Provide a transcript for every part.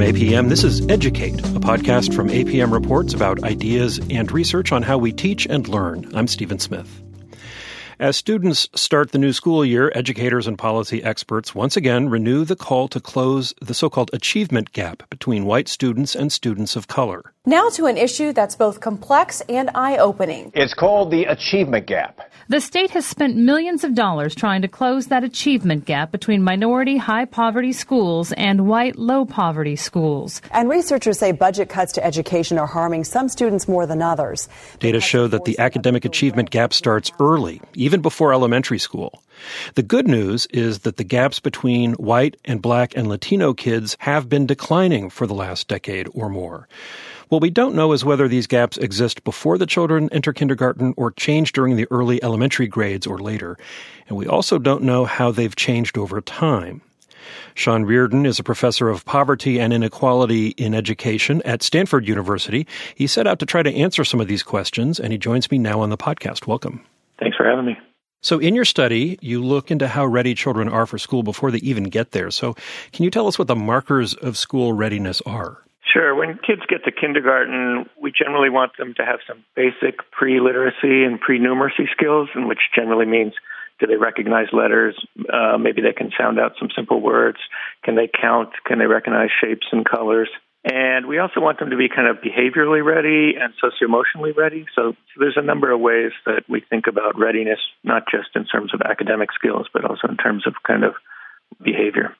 APM, this is Educate, a podcast from APM Reports about ideas and research on how we teach and learn. I'm Stephen Smith. As students start the new school year, educators and policy experts once again renew the call to close the so called achievement gap between white students and students of color. Now to an issue that's both complex and eye opening. It's called the achievement gap. The state has spent millions of dollars trying to close that achievement gap between minority high poverty schools and white low poverty schools. And researchers say budget cuts to education are harming some students more than others. Data show that the academic achievement gap starts early, even before elementary school. The good news is that the gaps between white and black and Latino kids have been declining for the last decade or more. What we don't know is whether these gaps exist before the children enter kindergarten or change during the early elementary grades or later. And we also don't know how they've changed over time. Sean Reardon is a professor of poverty and inequality in education at Stanford University. He set out to try to answer some of these questions, and he joins me now on the podcast. Welcome. Thanks for having me. So, in your study, you look into how ready children are for school before they even get there. So, can you tell us what the markers of school readiness are? Sure. When kids get to kindergarten, we generally want them to have some basic pre literacy and pre numeracy skills, and which generally means do they recognize letters? Uh, maybe they can sound out some simple words. Can they count? Can they recognize shapes and colors? And we also want them to be kind of behaviorally ready and socio-emotionally ready. So, so there's a number of ways that we think about readiness, not just in terms of academic skills, but also in terms of kind of behavior.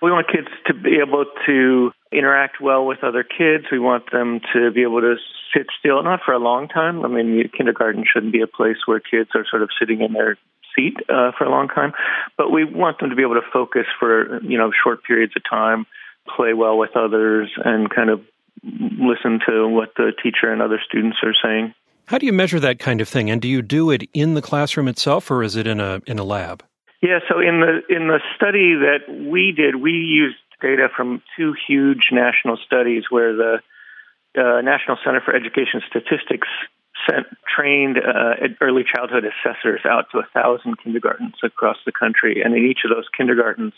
We want kids to be able to interact well with other kids. We want them to be able to sit still, not for a long time. I mean, kindergarten shouldn't be a place where kids are sort of sitting in their seat uh, for a long time, but we want them to be able to focus for you know short periods of time, play well with others, and kind of listen to what the teacher and other students are saying. How do you measure that kind of thing? And do you do it in the classroom itself, or is it in a in a lab? Yeah, so in the in the study that we did, we used data from two huge national studies where the uh, National Center for Education Statistics sent trained uh, early childhood assessors out to a thousand kindergartens across the country, and in each of those kindergartens,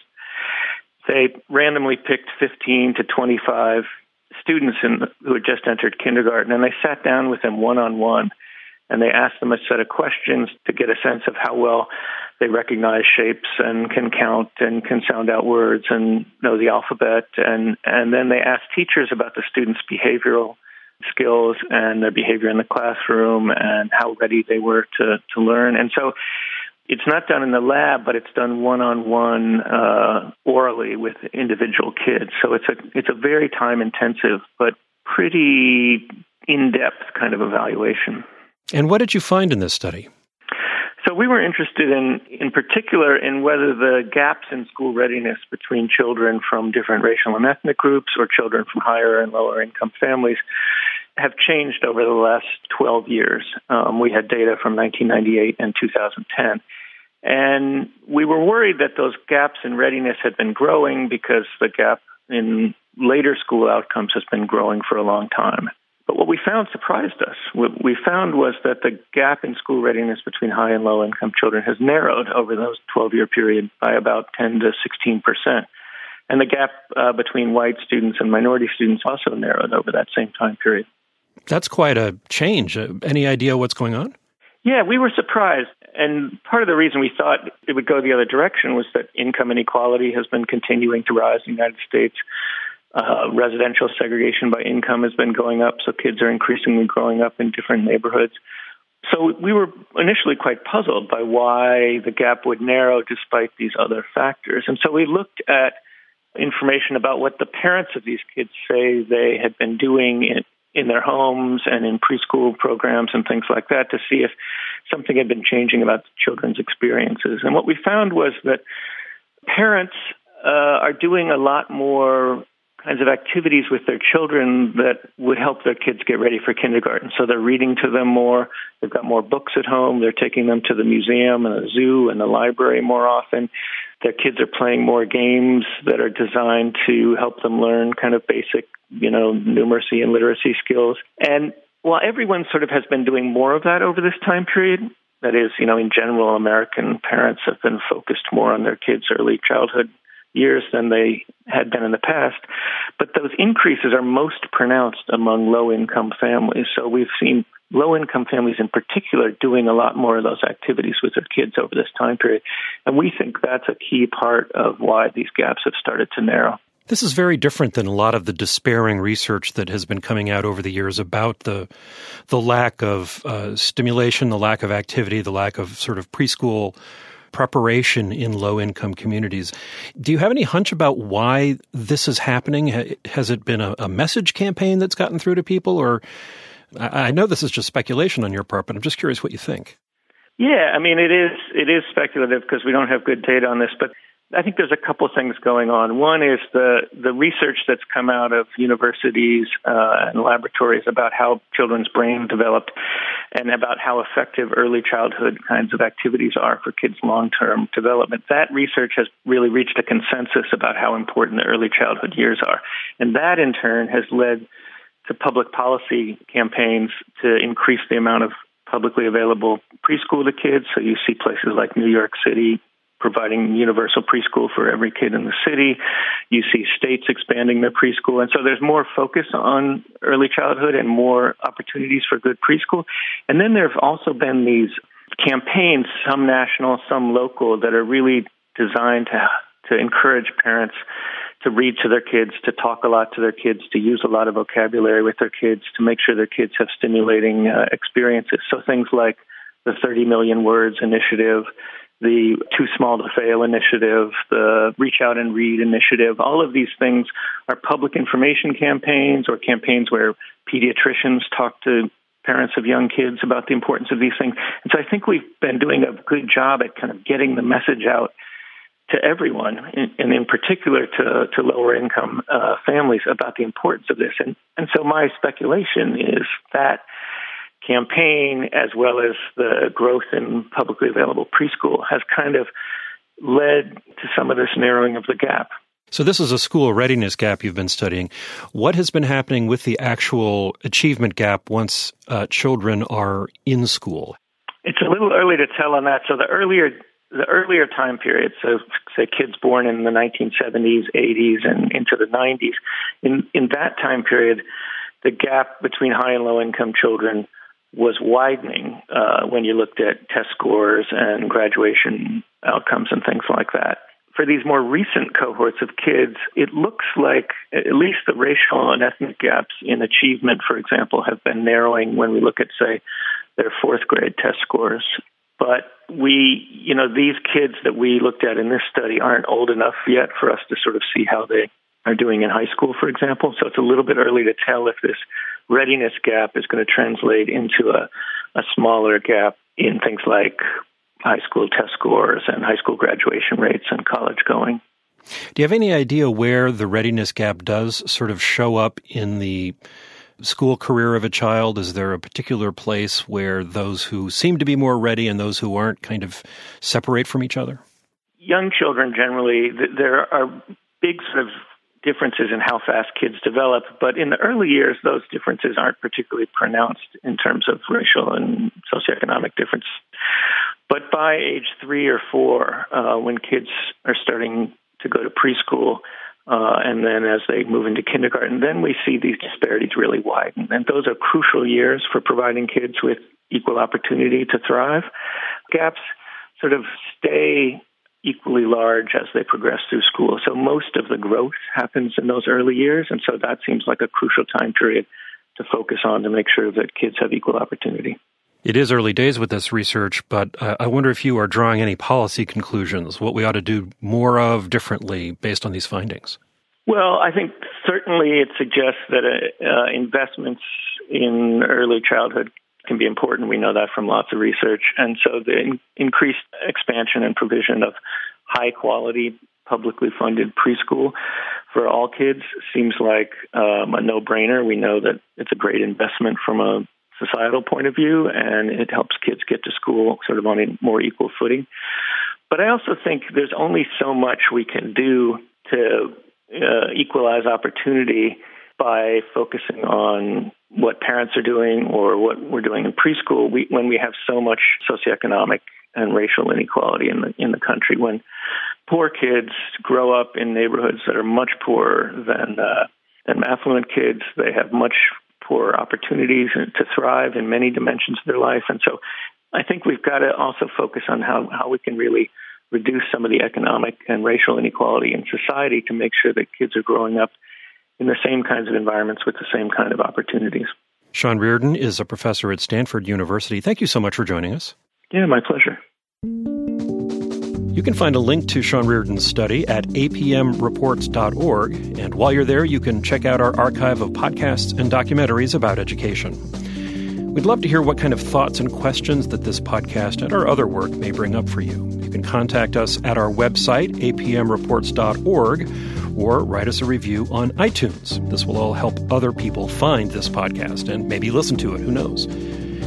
they randomly picked 15 to 25 students in, who had just entered kindergarten, and they sat down with them one on one, and they asked them a set of questions to get a sense of how well they recognize shapes and can count and can sound out words and know the alphabet and and then they asked teachers about the students behavioral skills and their behavior in the classroom and how ready they were to to learn. And so it's not done in the lab but it's done one on one orally with individual kids so it's a it's a very time intensive but pretty in depth kind of evaluation and what did you find in this study so we were interested in, in particular, in whether the gaps in school readiness between children from different racial and ethnic groups or children from higher and lower income families have changed over the last 12 years. Um, we had data from 1998 and 2010. And we were worried that those gaps in readiness had been growing because the gap in later school outcomes has been growing for a long time. But what we found surprised us. What we found was that the gap in school readiness between high and low income children has narrowed over those 12 year period by about 10 to 16 percent. And the gap uh, between white students and minority students also narrowed over that same time period. That's quite a change. Uh, any idea what's going on? Yeah, we were surprised. And part of the reason we thought it would go the other direction was that income inequality has been continuing to rise in the United States. Uh, residential segregation by income has been going up, so kids are increasingly growing up in different neighborhoods. So we were initially quite puzzled by why the gap would narrow despite these other factors. And so we looked at information about what the parents of these kids say they had been doing in, their homes and in preschool programs and things like that to see if something had been changing about the children's experiences. And what we found was that parents uh, are doing a lot more kinds of activities with their children that would help their kids get ready for kindergarten. So they're reading to them more. They've got more books at home. They're taking them to the museum and the zoo and the library more often. Their kids are playing more games that are designed to help them learn kind of basic, you know, numeracy and literacy skills. And while everyone sort of has been doing more of that over this time period, that is, you know, in general, American parents have been focused more on their kids' early childhood years than they had been in the past. But those increases are most pronounced among low income families. So we've seen low income families in particular doing a lot more of those activities with their kids over this time period. And we think that's a key part of why these gaps have started to narrow. This is very different than a lot of the despairing research that has been coming out over the years about the the lack of uh, stimulation, the lack of activity, the lack of sort of preschool preparation in low income communities. Do you have any hunch about why this is happening? Has it been a, a message campaign that's gotten through to people, or I, know this is just speculation on your part, but I'm just curious what you think. Yeah, I mean it is it is speculative because we don't have good data on this, but I think there's a couple things going on. One is the the research that's come out of universities uh, and laboratories about how children's brain developed, and about how effective early childhood kinds of activities are for kids' long term development. That research has really reached a consensus about how important the early childhood years are, and that in turn has led to public policy campaigns to increase the amount of publicly available preschool to kids. So you see places like New York City, providing universal preschool for every kid in the city. You see states expanding their preschool. And so there's more focus on early childhood and more opportunities for good preschool. And then there have also been these campaigns, some national, some local, that are really designed to, to encourage parents to read to their kids, to talk a lot to their kids, to use a lot of vocabulary with their kids, to make sure their kids have stimulating uh, experiences. So things like the 30 million words initiative, the Too Small to Fail initiative, the Reach Out and Read initiative. All of these things are public information campaigns or campaigns where pediatricians talk to parents of young kids about the importance of these things. And so I think we've been doing a good job at kind of getting the message out to everyone, and in particular to, to lower income uh, families about the importance of this. And, and so my speculation is that campaign, as well as the growth in publicly available preschool, has kind of led to some of this narrowing of the gap. So, this is a school readiness gap you've been studying. What has been happening with the actual achievement gap once uh, children are in school? It's a little early to tell on that. So, the earlier the earlier time period, so say kids born in the 1970s, 80s, and into the 90s, in in that time period, the gap between high and low income children was widening uh, when you looked at test scores and graduation outcomes and things like that. For these more recent cohorts of kids, it looks like at least the racial and ethnic gaps in achievement, for example, have been narrowing when we look at, say, their fourth grade test scores. But we, you know, these kids that we looked at in this study aren't old enough yet for us to sort of see how they are doing in high school, for example. So it's a little bit early to tell if this readiness gap is going to translate into a, a smaller gap in things like high school test scores and high school graduation rates and college going. Do you have any idea where the readiness gap does sort of show up in the school career of a child? Is there a particular place where those who seem to be more ready and those who aren't kind of separate from each other? Young children generally, there are big sort of differences in how fast kids develop. But in the early years, those differences aren't particularly pronounced in terms of racial and socioeconomic difference. But by age three or four, uh, when kids are starting to go to preschool, uh, and then as they move into kindergarten, then we see these disparities really widen. And those are crucial years for providing kids with equal opportunity to thrive. Gaps sort of stay equally large as they progress through school. So most of the growth happens in those early years, and so that seems like a crucial time period to focus on to make sure that kids have equal opportunity. It is early days with this research, but uh, I wonder if you are drawing any policy conclusions, what we ought to do more of differently based on these findings. Well, I think certainly it suggests that uh, investments in early childhood can be important. We know that from lots of research. And so the in- increased expansion and provision of high quality, publicly funded preschool for all kids seems like um, a no brainer. We know that it's a great investment from a societal point of view, and it helps kids get to school sort of on a more equal footing. But I also think there's only so much we can do to uh, equalize opportunity by focusing on what parents are doing or what we're doing in preschool we, when we have so much socioeconomic and racial inequality in the in the country. When poor kids grow up in neighborhoods that are much poorer than uh, than affluent kids, they have much poorer opportunities to thrive in many dimensions of their life. And so, I think we've got to also focus on how how we can really reduce some of the economic and racial inequality in society to make sure that kids are growing up in the same kinds of environments with the same kind of opportunities. Sean Reardon is a professor at Stanford University. Thank you so much for joining us. Yeah, my pleasure. You can find a link to Sean Reardon's study at apmreports.org. And while you're there, you can check out our archive of podcasts and documentaries about education. We'd love to hear what kind of thoughts and questions that this podcast and our other work may bring up for you. You can contact us at our website, apmreports.org, or write us a review on iTunes. This will all help other people find this podcast and maybe listen to it. Who knows?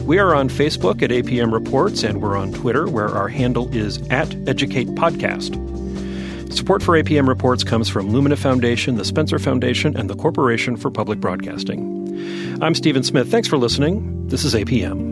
We are on Facebook at APM Reports, and we're on Twitter, where our handle is at Educate Podcast. Support for APM Reports comes from Lumina Foundation, the Spencer Foundation, and the Corporation for Public Broadcasting. I'm Stephen Smith. Thanks for listening. This is APM.